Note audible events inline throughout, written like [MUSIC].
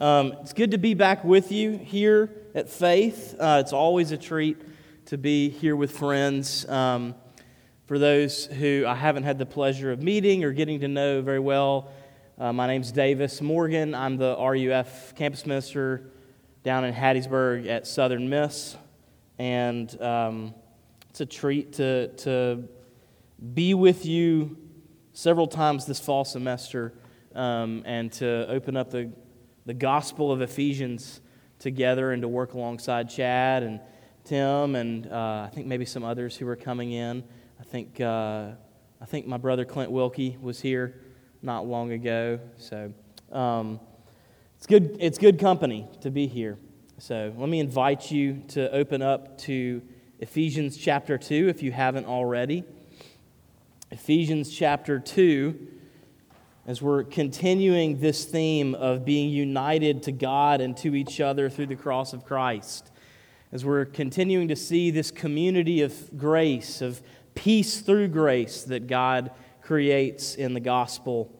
Um, it's good to be back with you here at Faith. Uh, it's always a treat to be here with friends. Um, for those who I haven't had the pleasure of meeting or getting to know very well, uh, my name's Davis Morgan. I'm the RUF campus minister down in Hattiesburg at Southern Miss. And um, it's a treat to, to be with you several times this fall semester um, and to open up the the Gospel of Ephesians together and to work alongside Chad and Tim and uh, I think maybe some others who were coming in. I think, uh, I think my brother Clint Wilkie was here not long ago. So um, it's, good, it's good company to be here. So let me invite you to open up to Ephesians chapter 2 if you haven't already. Ephesians chapter 2 as we're continuing this theme of being united to God and to each other through the cross of Christ, as we're continuing to see this community of grace, of peace through grace that God creates in the gospel.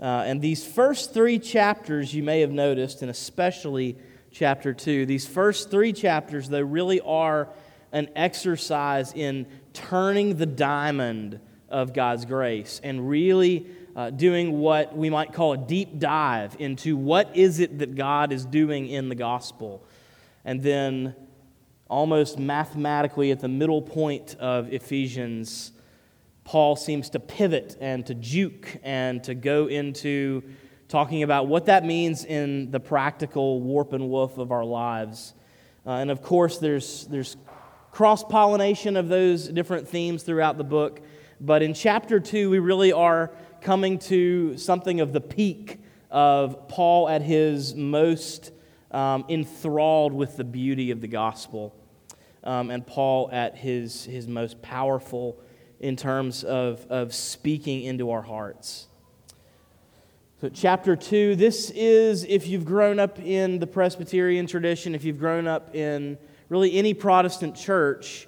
Uh, and these first three chapters, you may have noticed, and especially chapter 2, these first three chapters, they really are an exercise in turning the diamond of God's grace and really uh, doing what we might call a deep dive into what is it that God is doing in the gospel. And then, almost mathematically, at the middle point of Ephesians, Paul seems to pivot and to juke and to go into talking about what that means in the practical warp and woof of our lives. Uh, and of course, there's, there's cross pollination of those different themes throughout the book. But in chapter 2, we really are coming to something of the peak of Paul at his most um, enthralled with the beauty of the gospel, um, and Paul at his, his most powerful in terms of, of speaking into our hearts. So, chapter 2, this is, if you've grown up in the Presbyterian tradition, if you've grown up in really any Protestant church,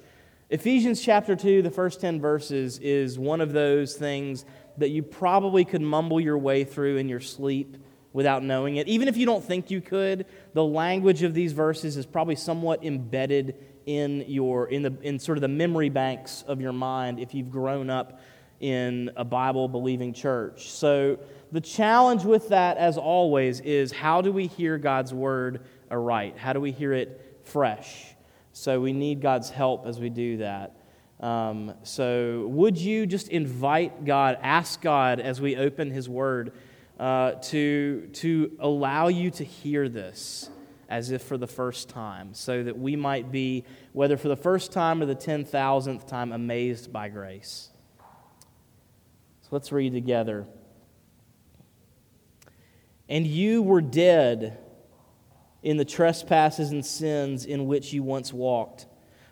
Ephesians chapter 2, the first 10 verses, is one of those things that you probably could mumble your way through in your sleep without knowing it. Even if you don't think you could, the language of these verses is probably somewhat embedded in your in the in sort of the memory banks of your mind if you've grown up in a Bible believing church. So the challenge with that as always is how do we hear God's word aright? How do we hear it fresh? So we need God's help as we do that. Um, so, would you just invite God, ask God as we open His Word uh, to, to allow you to hear this as if for the first time, so that we might be, whether for the first time or the 10,000th time, amazed by grace? So, let's read together. And you were dead in the trespasses and sins in which you once walked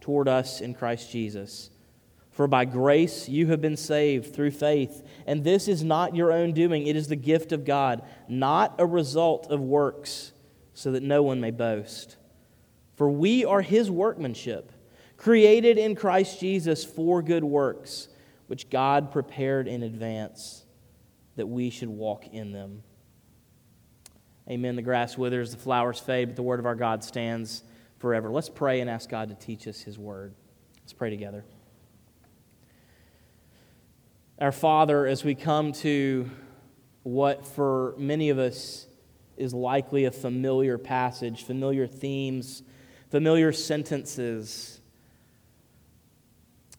toward us in Christ Jesus. For by grace you have been saved through faith, and this is not your own doing, it is the gift of God, not a result of works, so that no one may boast. For we are his workmanship, created in Christ Jesus for good works, which God prepared in advance that we should walk in them. Amen. The grass withers, the flowers fade, but the word of our God stands forever. Let's pray and ask God to teach us His word. Let's pray together. Our Father, as we come to what for many of us is likely a familiar passage, familiar themes, familiar sentences.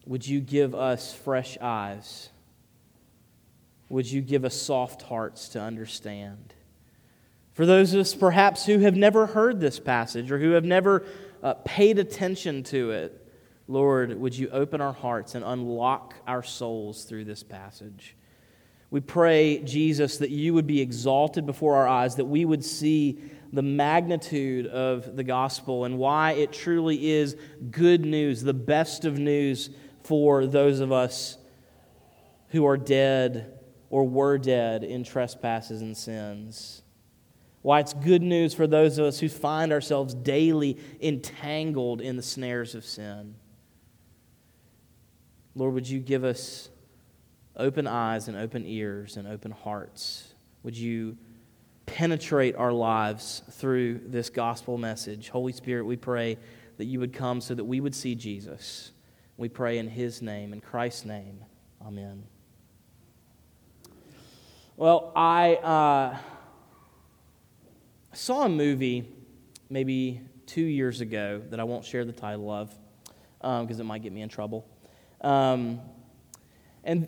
Would you give us fresh eyes? Would you give us soft hearts to understand? For those of us perhaps who have never heard this passage or who have never uh, paid attention to it, Lord, would you open our hearts and unlock our souls through this passage? We pray, Jesus, that you would be exalted before our eyes, that we would see the magnitude of the gospel and why it truly is good news, the best of news for those of us who are dead or were dead in trespasses and sins. Why it's good news for those of us who find ourselves daily entangled in the snares of sin. Lord, would you give us open eyes and open ears and open hearts? Would you penetrate our lives through this gospel message? Holy Spirit, we pray that you would come so that we would see Jesus. We pray in his name, in Christ's name. Amen. Well, I uh, saw a movie maybe two years ago that I won't share the title of because um, it might get me in trouble. Um, and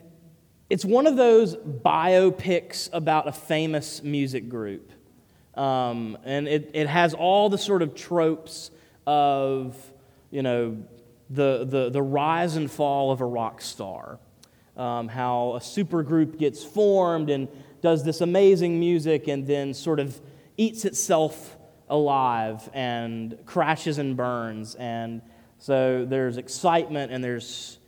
it's one of those biopics about a famous music group. Um, and it, it has all the sort of tropes of, you know, the, the, the rise and fall of a rock star. Um, how a supergroup gets formed and does this amazing music and then sort of eats itself alive and crashes and burns. And so there's excitement and there's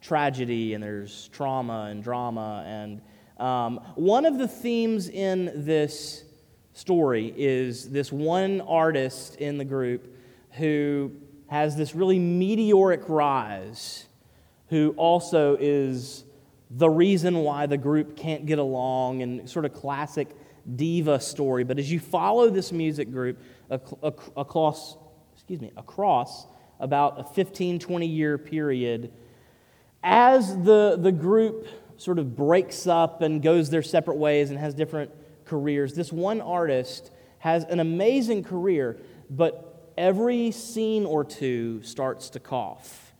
tragedy and there's trauma and drama. And um, one of the themes in this story is this one artist in the group who has this really meteoric rise, who also is the reason why the group can't get along and sort of classic diva story. But as you follow this music group across, excuse me, across about a 15, 20 year period, as the, the group sort of breaks up and goes their separate ways and has different careers, this one artist has an amazing career, but every scene or two starts to cough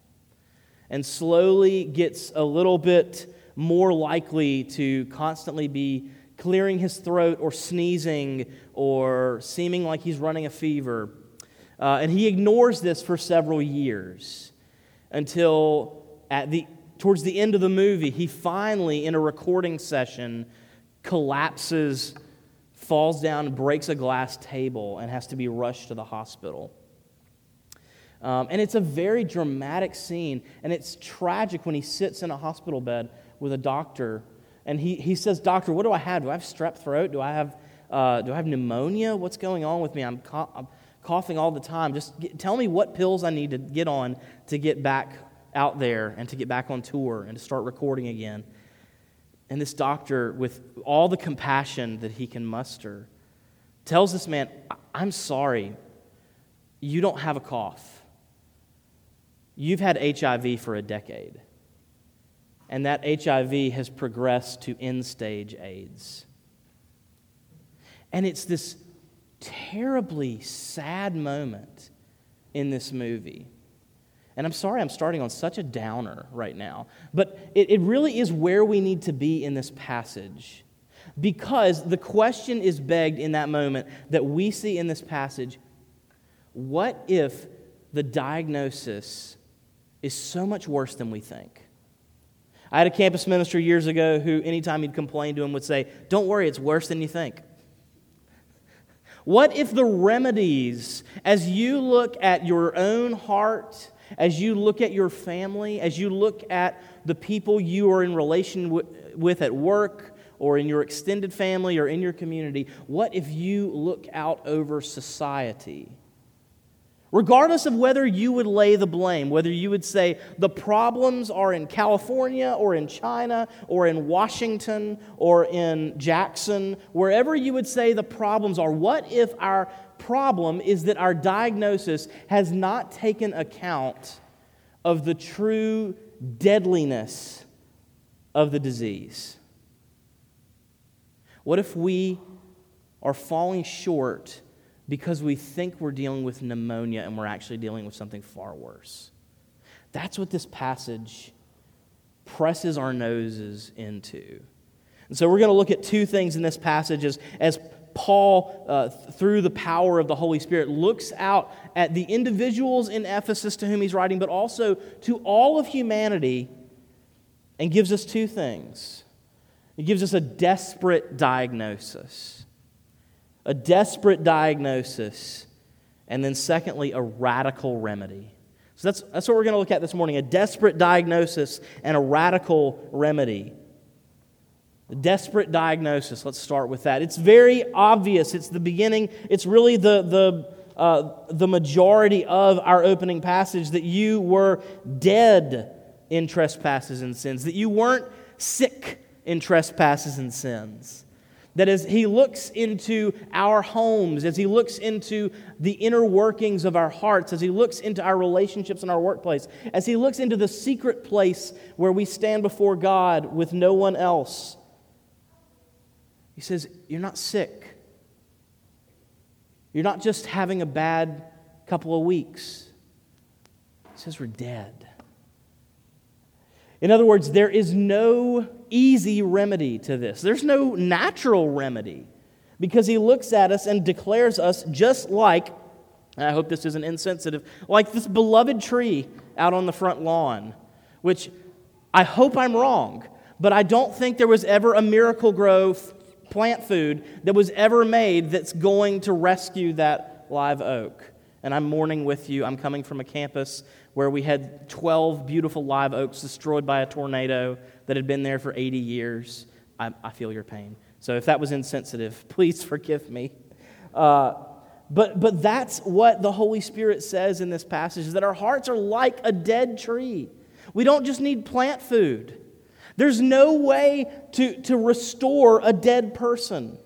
and slowly gets a little bit more likely to constantly be clearing his throat or sneezing or seeming like he's running a fever. Uh, and he ignores this for several years until at the, towards the end of the movie, he finally, in a recording session, collapses, falls down, breaks a glass table, and has to be rushed to the hospital. Um, and it's a very dramatic scene, and it's tragic when he sits in a hospital bed with a doctor, and he, he says, Doctor, what do I have? Do I have strep throat? Do I have, uh, do I have pneumonia? What's going on with me? I'm, I'm coughing all the time. Just get, tell me what pills I need to get on to get back out there and to get back on tour and to start recording again. And this doctor, with all the compassion that he can muster, tells this man, I'm sorry, you don't have a cough. You've had HIV for a decade, and that HIV has progressed to end stage AIDS. And it's this terribly sad moment in this movie and I'm sorry I'm starting on such a downer right now, but it, it really is where we need to be in this passage. Because the question is begged in that moment that we see in this passage what if the diagnosis is so much worse than we think? I had a campus minister years ago who, anytime he'd complain to him, would say, Don't worry, it's worse than you think. What if the remedies, as you look at your own heart as you look at your family, as you look at the people you are in relation with at work or in your extended family or in your community, what if you look out over society? Regardless of whether you would lay the blame, whether you would say the problems are in California or in China or in Washington or in Jackson, wherever you would say the problems are, what if our problem is that our diagnosis has not taken account of the true deadliness of the disease. What if we are falling short because we think we're dealing with pneumonia and we're actually dealing with something far worse. That's what this passage presses our noses into. And so we're going to look at two things in this passage as, as Paul, uh, through the power of the Holy Spirit, looks out at the individuals in Ephesus to whom he's writing, but also to all of humanity, and gives us two things. He gives us a desperate diagnosis. A desperate diagnosis. And then, secondly, a radical remedy. So that's, that's what we're going to look at this morning a desperate diagnosis and a radical remedy. The desperate diagnosis, let's start with that. It's very obvious. It's the beginning, it's really the, the, uh, the majority of our opening passage that you were dead in trespasses and sins, that you weren't sick in trespasses and sins. That as he looks into our homes, as he looks into the inner workings of our hearts, as he looks into our relationships in our workplace, as he looks into the secret place where we stand before God with no one else, he says, You're not sick. You're not just having a bad couple of weeks. He says, We're dead. In other words, there is no easy remedy to this, there's no natural remedy because he looks at us and declares us just like, I hope this isn't insensitive, like this beloved tree out on the front lawn, which I hope I'm wrong, but I don't think there was ever a Miracle-Gro plant food that was ever made that's going to rescue that live oak. And I'm mourning with you. I'm coming from a campus where we had 12 beautiful live oaks destroyed by a tornado that had been there for 80 years. I, I feel your pain. So if that was insensitive, [LAUGHS] please forgive me. Uh, but, but that's what the Holy Spirit says in this passage is that our hearts are like a dead tree. We don't just need plant food. There's no way to, to restore a dead person.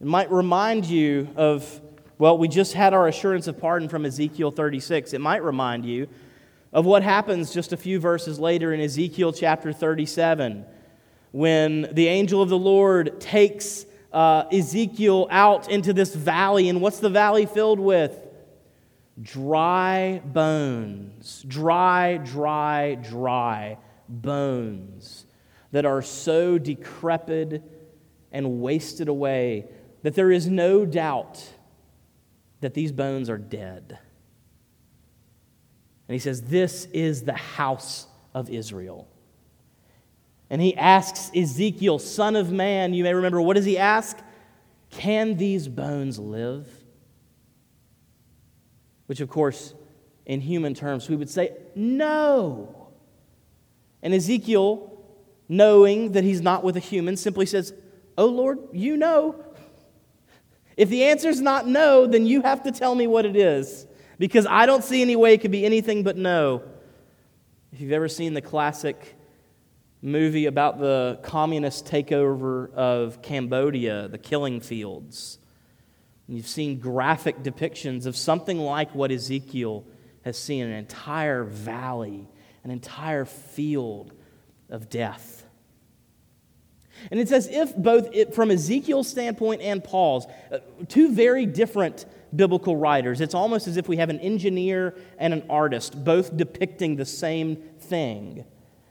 It might remind you of, well, we just had our assurance of pardon from Ezekiel 36. It might remind you of what happens just a few verses later in Ezekiel chapter 37 when the angel of the Lord takes uh, Ezekiel out into this valley. And what's the valley filled with? Dry bones. Dry, dry, dry bones that are so decrepit and wasted away that there is no doubt that these bones are dead. And he says, This is the house of Israel. And he asks Ezekiel, Son of man, you may remember, what does he ask? Can these bones live? Which, of course, in human terms, we would say, No. And Ezekiel, knowing that he's not with a human, simply says, Oh Lord, you know. If the answer is not no, then you have to tell me what it is, because I don't see any way it could be anything but no. If you've ever seen the classic movie about the communist takeover of Cambodia, the killing fields, and you've seen graphic depictions of something like what Ezekiel has seen an entire valley an entire field of death. And it's as if both it, from Ezekiel's standpoint and Paul's, uh, two very different biblical writers, it's almost as if we have an engineer and an artist both depicting the same thing.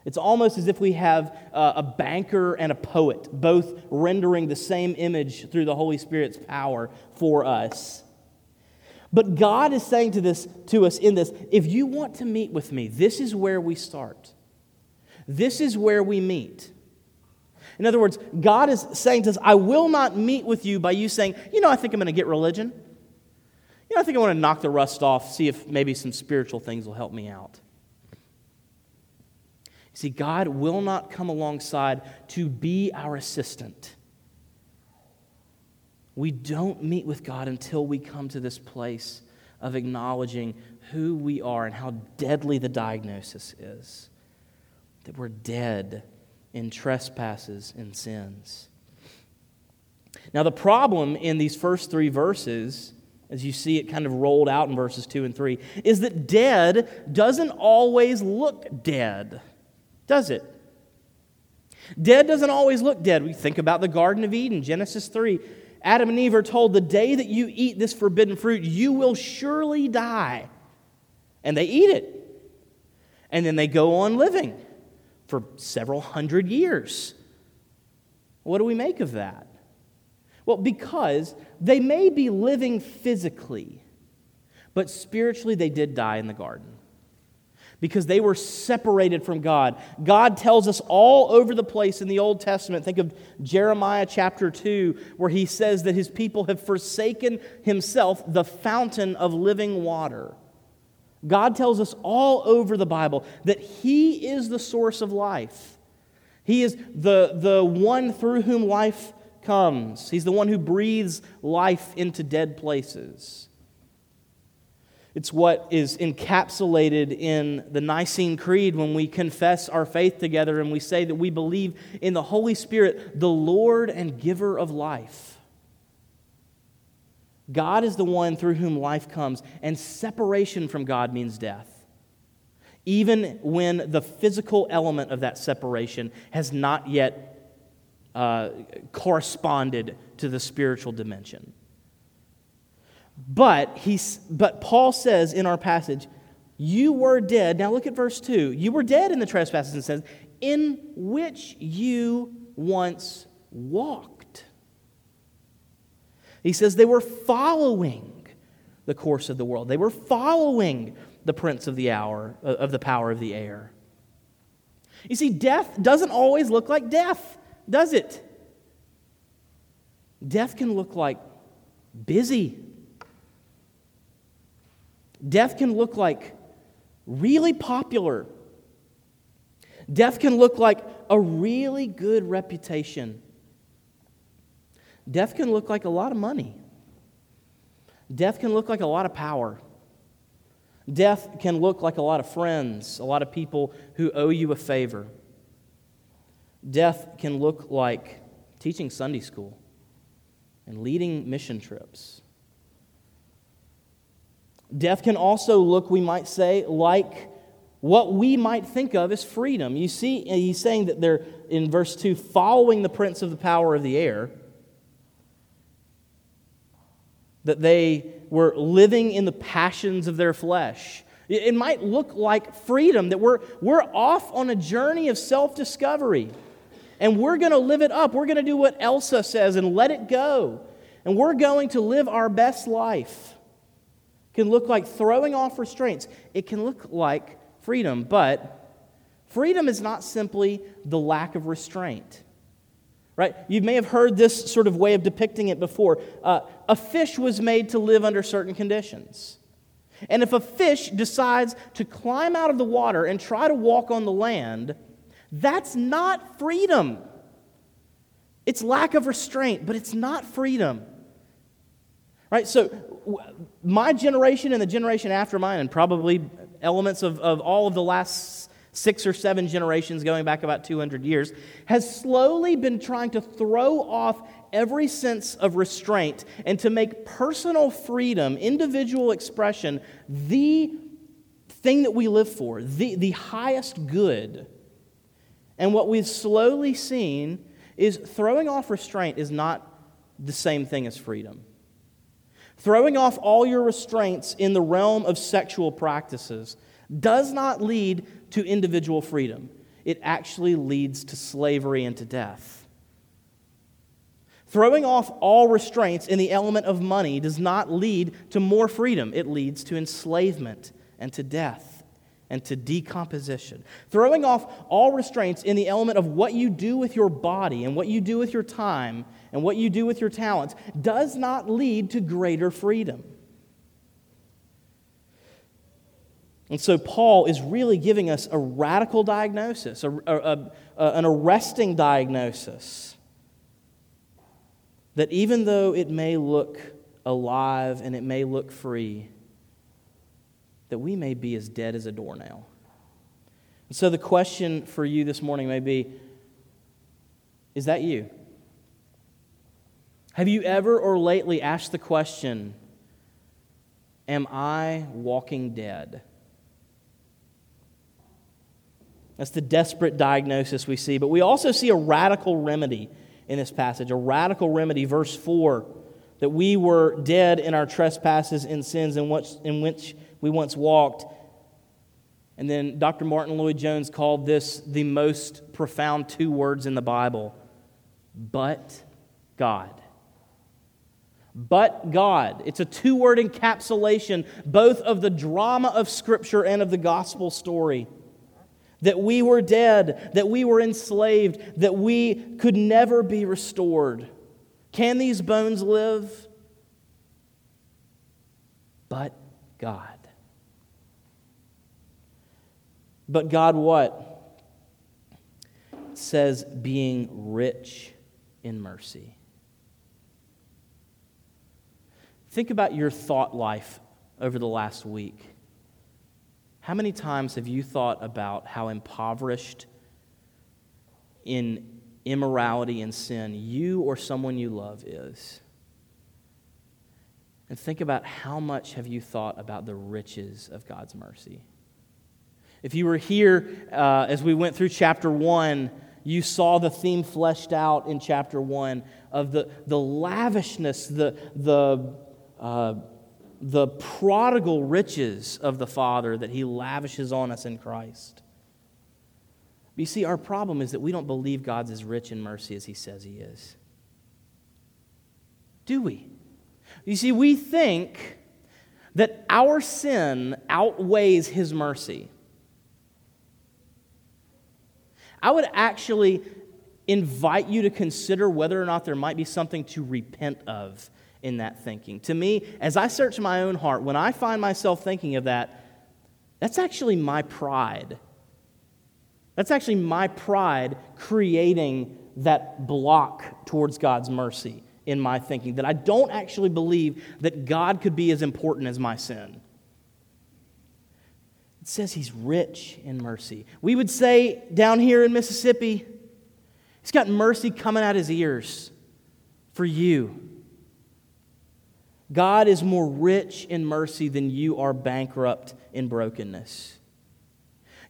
It's almost as if we have uh, a banker and a poet both rendering the same image through the Holy Spirit's power for us. But God is saying to this to us in this, if you want to meet with me, this is where we start. This is where we meet. In other words, God is saying to us, I will not meet with you by you saying, you know, I think I'm going to get religion. You know, I think I want to knock the rust off, see if maybe some spiritual things will help me out. See, God will not come alongside to be our assistant. We don't meet with God until we come to this place of acknowledging who we are and how deadly the diagnosis is that we're dead in trespasses and sins. Now, the problem in these first three verses, as you see it kind of rolled out in verses 2 and 3, is that dead doesn't always look dead, does it? Dead doesn't always look dead. We think about the Garden of Eden, Genesis 3. Adam and Eve are told, The day that you eat this forbidden fruit, you will surely die. And they eat it. And then they go on living for several hundred years. What do we make of that? Well, because they may be living physically, but spiritually they did die in the garden because they were separated from God. God tells us all over the place in the Old Testament. Think of Jeremiah chapter 2, where he says that his people have forsaken himself, the fountain of living water. God tells us all over the Bible that he is the source of life. He is the, the one through whom life comes. He's the one who breathes life into dead places. It's what is encapsulated in the Nicene Creed when we confess our faith together and we say that we believe in the Holy Spirit, the Lord and giver of life. God is the one through whom life comes, and separation from God means death. Even when the physical element of that separation has not yet uh, corresponded to the spiritual dimension. But, he's, but Paul says in our passage, You were dead. Now look at verse 2. You were dead in the trespasses and sins in which you once walked. He says they were following the course of the world, they were following the prince of the hour, uh, of the power of the air. You see, death doesn't always look like death, does it? Death can look like busy Death can look like really popular. Death can look like a really good reputation. Death can look like a lot of money. Death can look like a lot of power. Death can look like a lot of friends, a lot of people who owe you a favor. Death can look like teaching Sunday school and leading mission trips. Death can also look, we might say, like what we might think of as freedom. You see, he's saying that they're, in verse 2, following the prince of the power of the air, that they were living in the passions of their flesh. It might look like freedom, that we're, we're off on a journey of self discovery. And we're going to live it up. We're going to do what Elsa says and let it go. And we're going to live our best life can look like throwing off restraints. It can look like freedom, but freedom is not simply the lack of restraint. Right? You may have heard this sort of way of depicting it before. Uh, a fish was made to live under certain conditions. And if a fish decides to climb out of the water and try to walk on the land, that's not freedom. It's lack of restraint, but it's not freedom. Right? So, my generation and the generation after mine, and probably elements of, of all of the last six or seven generations going back about 200 years, has slowly been trying to throw off every sense of restraint and to make personal freedom, individual expression, the thing that we live for, the, the highest good. And what we've slowly seen is throwing off restraint is not the same thing as freedom. Throwing off all your restraints in the realm of sexual practices does not lead to individual freedom. It actually leads to slavery and to death. Throwing off all restraints in the element of money does not lead to more freedom. It leads to enslavement and to death and to decomposition. Throwing off all restraints in the element of what you do with your body and what you do with your time and what you do with your talents does not lead to greater freedom. And so, Paul is really giving us a radical diagnosis, a, a, a, an arresting diagnosis. That even though it may look alive and it may look free, that we may be as dead as a doornail. And so, the question for you this morning may be Is that you? Have you ever or lately asked the question, Am I walking dead? That's the desperate diagnosis we see. But we also see a radical remedy in this passage. A radical remedy, verse 4, that we were dead in our trespasses and sins in which, in which we once walked. And then Dr. Martyn Lloyd-Jones called this the most profound two words in the Bible but God. But God. It's a two word encapsulation both of the drama of Scripture and of the gospel story that we were dead, that we were enslaved, that we could never be restored. Can these bones live? But God. But God, what? It says, being rich in mercy. Think about your thought life over the last week. How many times have you thought about how impoverished in immorality and sin you or someone you love is? And think about how much have you thought about the riches of God's mercy. If you were here uh, as we went through chapter 1, you saw the theme fleshed out in chapter 1 of the, the lavishness, the, the uh, the prodigal riches of the Father that He lavishes on us in Christ. You see, our problem is that we don't believe God's as rich in mercy as He says He is. Do we? You see, we think that our sin outweighs His mercy. I would actually invite you to consider whether or not there might be something to repent of in that thinking. To me, as I search my own heart, when I find myself thinking of that, that's actually my pride. That's actually my pride creating that block towards God's mercy in my thinking, that I don't actually believe that God could be as important as my sin. It says he's rich in mercy. We would say down here in Mississippi, he's got mercy coming out his ears for you. God is more rich in mercy than you are bankrupt in brokenness.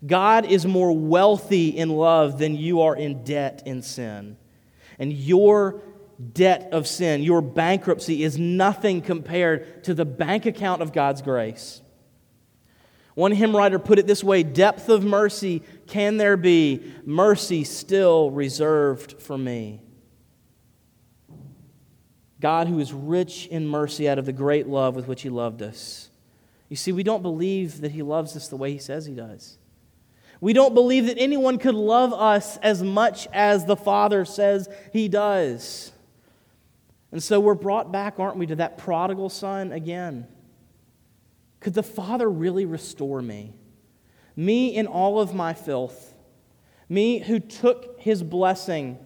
God is more wealthy in love than you are in debt in sin. And your debt of sin, your bankruptcy, is nothing compared to the bank account of God's grace. One hymn writer put it this way Depth of mercy can there be, mercy still reserved for me. God, who is rich in mercy out of the great love with which He loved us. You see, we don't believe that He loves us the way He says He does. We don't believe that anyone could love us as much as the Father says He does. And so we're brought back, aren't we, to that prodigal son again. Could the Father really restore me? Me in all of my filth. Me who took His blessing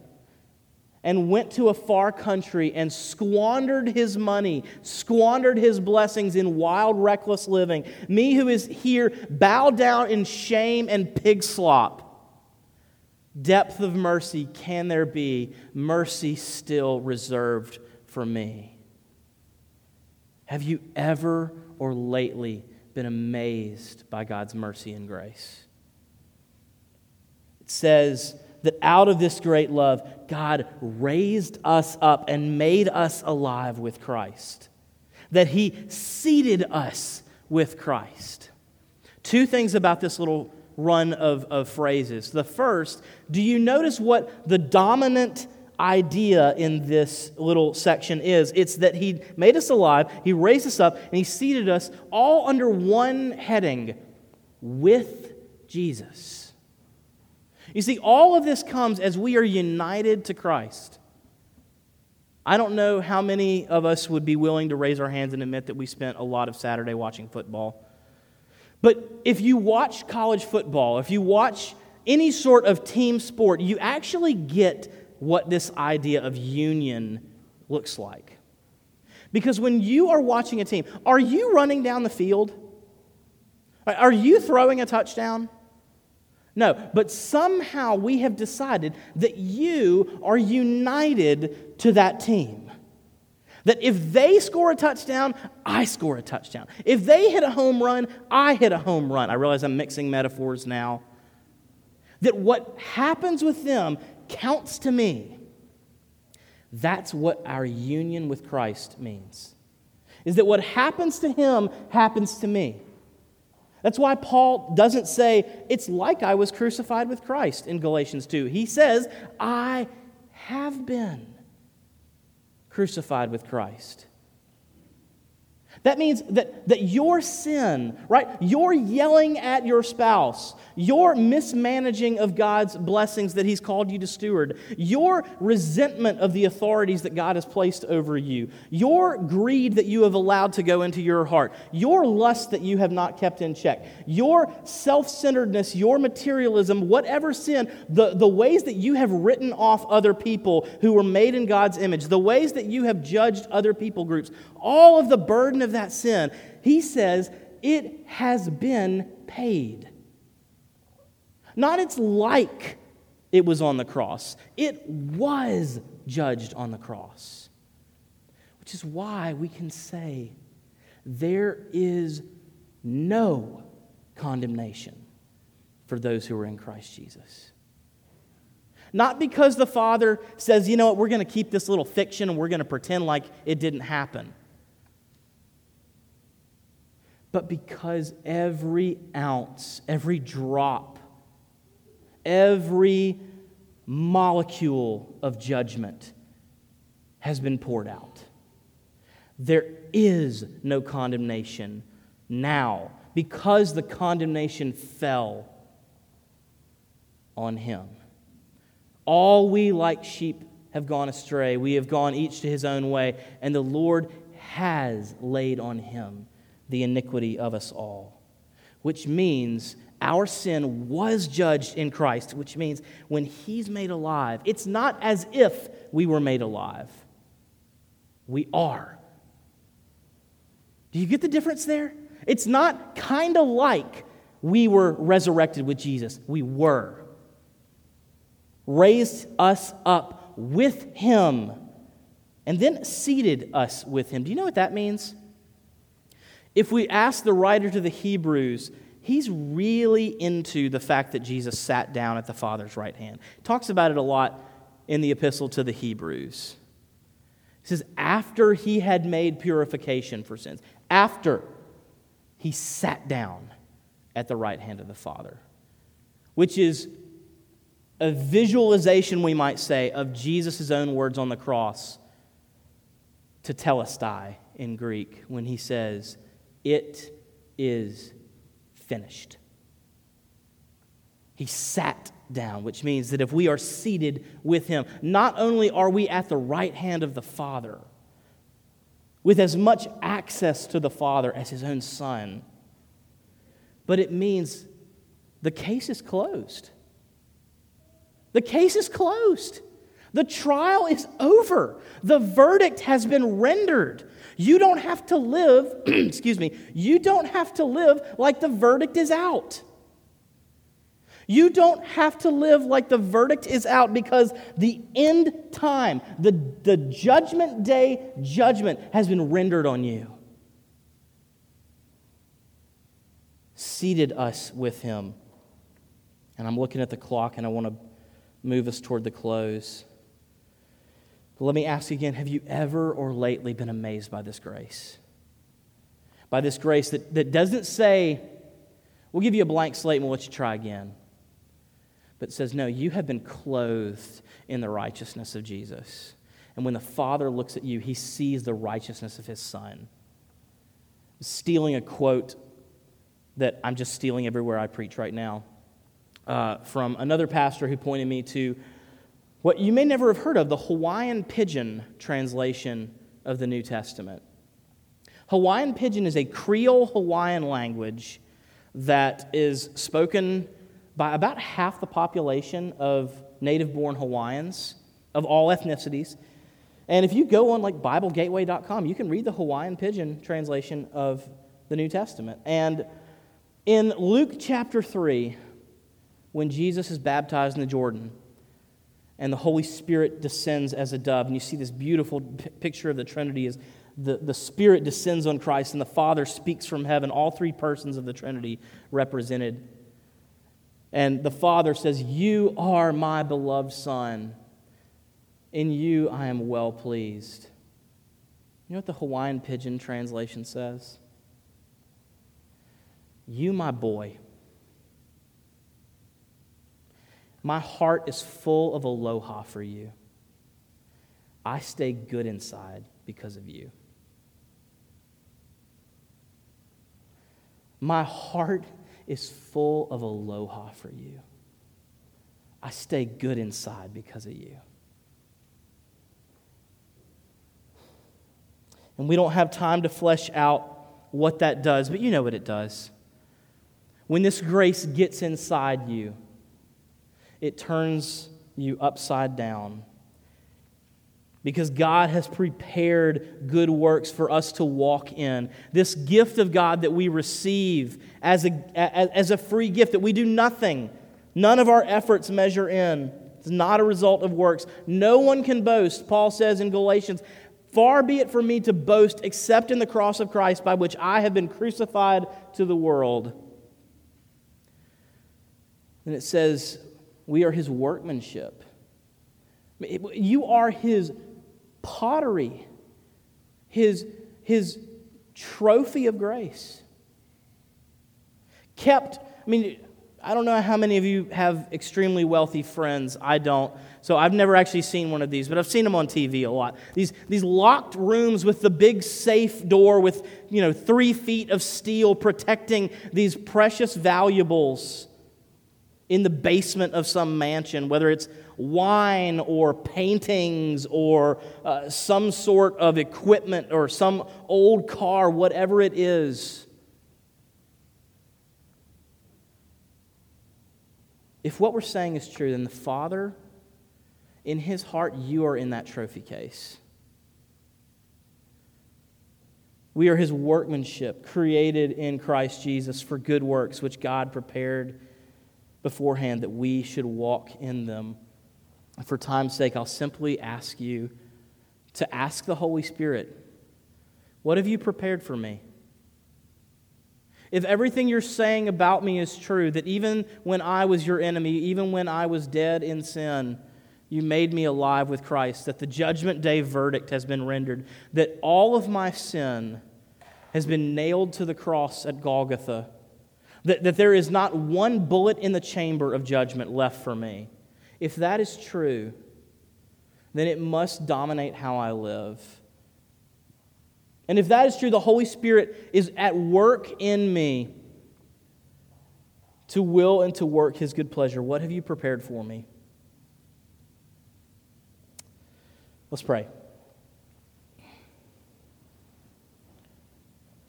and went to a far country and squandered his money, squandered his blessings in wild, reckless living. Me who is here, bowed down in shame and pig slop. Depth of mercy can there be? Mercy still reserved for me. Have you ever or lately been amazed by God's mercy and grace? It says, that out of this great love, God raised us up and made us alive with Christ, that He seated us with Christ. Two things about this little run of, of phrases. The first, do you notice what the dominant idea in this little section is? It's that He made us alive, He raised us up, and He seated us all under one heading with Jesus. You see, all of this comes as we are united to Christ. I don't know how many of us would be willing to raise our hands and admit that we spent a lot of Saturday watching football. But if you watch college football, if you watch any sort of team sport, you actually get what this idea of union looks like. Because when you are watching a team, are you running down the field? Are you throwing a touchdown? No, but somehow we have decided that you are united to that team. That if they score a touchdown, I score a touchdown. If they hit a home run, I hit a home run. I realize I'm mixing metaphors now. That what happens with them counts to me. That's what our union with Christ means. Is that what happens to him happens to me. That's why Paul doesn't say, it's like I was crucified with Christ in Galatians 2. He says, I have been crucified with Christ. That means that, that your sin, right? Your yelling at your spouse, your mismanaging of God's blessings that He's called you to steward, your resentment of the authorities that God has placed over you, your greed that you have allowed to go into your heart, your lust that you have not kept in check, your self centeredness, your materialism, whatever sin, the, the ways that you have written off other people who were made in God's image, the ways that you have judged other people groups, all of the burden of that sin, he says it has been paid. Not it's like it was on the cross, it was judged on the cross. Which is why we can say there is no condemnation for those who are in Christ Jesus. Not because the Father says, you know what, we're going to keep this little fiction and we're going to pretend like it didn't happen but because every ounce, every drop, every molecule of judgment has been poured out. There is no condemnation now because the condemnation fell on him. All we, like sheep, have gone astray. We have gone each to his own way, and the Lord has laid on him the iniquity of us all. Which means our sin was judged in Christ, which means when He's made alive, it's not as if we were made alive. We are. Do you get the difference there? It's not kind of like we were resurrected with Jesus. We were. Raised us up with Him and then seated us with Him. Do you know what that means? If we ask the writer to the Hebrews, he's really into the fact that Jesus sat down at the Father's right hand. He talks about it a lot in the epistle to the Hebrews. He says, after he had made purification for sins, after he sat down at the right hand of the Father, which is a visualization, we might say, of Jesus' own words on the cross tetelestai in Greek when he says, it is finished. He sat down, which means that if we are seated with him, not only are we at the right hand of the Father, with as much access to the Father as his own Son, but it means the case is closed. The case is closed. The trial is over. The verdict has been rendered. You don't have to live, [CLEARS THROAT] excuse me, you don't have to live like the verdict is out. You don't have to live like the verdict is out because the end time, the, the judgment day judgment has been rendered on you. Seated us with him. And I'm looking at the clock and I want to move us toward the close. But let me ask again have you ever or lately been amazed by this grace? By this grace that, that doesn't say, we'll give you a blank slate and we'll let you try again. But says, no, you have been clothed in the righteousness of Jesus. And when the Father looks at you, he sees the righteousness of his Son. Stealing a quote that I'm just stealing everywhere I preach right now uh, from another pastor who pointed me to what you may never have heard of the Hawaiian Pidgin translation of the New Testament. Hawaiian Pidgin is a Creole Hawaiian language that is spoken by about half the population of native born Hawaiians of all ethnicities. And if you go on like BibleGateway.com, you can read the Hawaiian Pidgin translation of the New Testament. And in Luke chapter 3, when Jesus is baptized in the Jordan, and the Holy Spirit descends as a dove. And you see this beautiful p- picture of the Trinity is the, the Spirit descends on Christ and the Father speaks from heaven, all three persons of the Trinity represented. And the Father says, You are my beloved Son. In you I am well pleased. You know what the Hawaiian Pidgin translation says? You, my boy. My heart is full of aloha for you. I stay good inside because of you. My heart is full of aloha for you. I stay good inside because of you. And we don't have time to flesh out what that does, but you know what it does. When this grace gets inside you, it turns you upside down. Because God has prepared good works for us to walk in. This gift of God that we receive as a, as a free gift, that we do nothing, none of our efforts measure in. It's not a result of works. No one can boast, Paul says in Galatians. Far be it from me to boast except in the cross of Christ by which I have been crucified to the world. And it says, We are his workmanship. You are his pottery, his, his trophy of grace. Kept, I mean, I don't know how many of you have extremely wealthy friends. I don't. So I've never actually seen one of these, but I've seen them on TV a lot. These, these locked rooms with the big safe door with, you know, three feet of steel protecting these precious valuables in the basement of some mansion, whether it's wine or paintings or uh, some sort of equipment or some old car, whatever it is. If what we're saying is true, then the Father, in his heart, you are in that trophy case. We are his workmanship, created in Christ Jesus for good works, which God prepared beforehand that we should walk in them. For time's sake, I'll simply ask you to ask the Holy Spirit, What have you prepared for me? If everything you're saying about me is true, that even when I was your enemy, even when I was dead in sin, you made me alive with Christ, that the judgment day verdict has been rendered, that all of my sin has been nailed to the cross at Golgotha, that, that there is not one bullet in the chamber of judgment left for me. If that is true, then it must dominate how I live. And if that is true, the Holy Spirit is at work in me to will and to work his good pleasure. What have you prepared for me? Let's pray.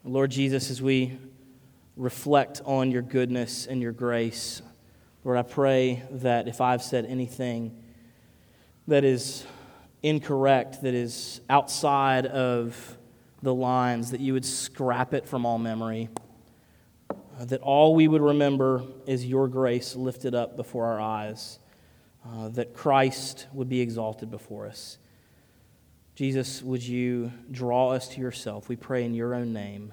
Lord Jesus, as we reflect on your goodness and your grace, Lord, I pray that if I've said anything that is incorrect, that is outside of the lines, that you would scrap it from all memory, uh, that all we would remember is your grace lifted up before our eyes, uh, that Christ would be exalted before us. Jesus, would you draw us to yourself? We pray in your own name.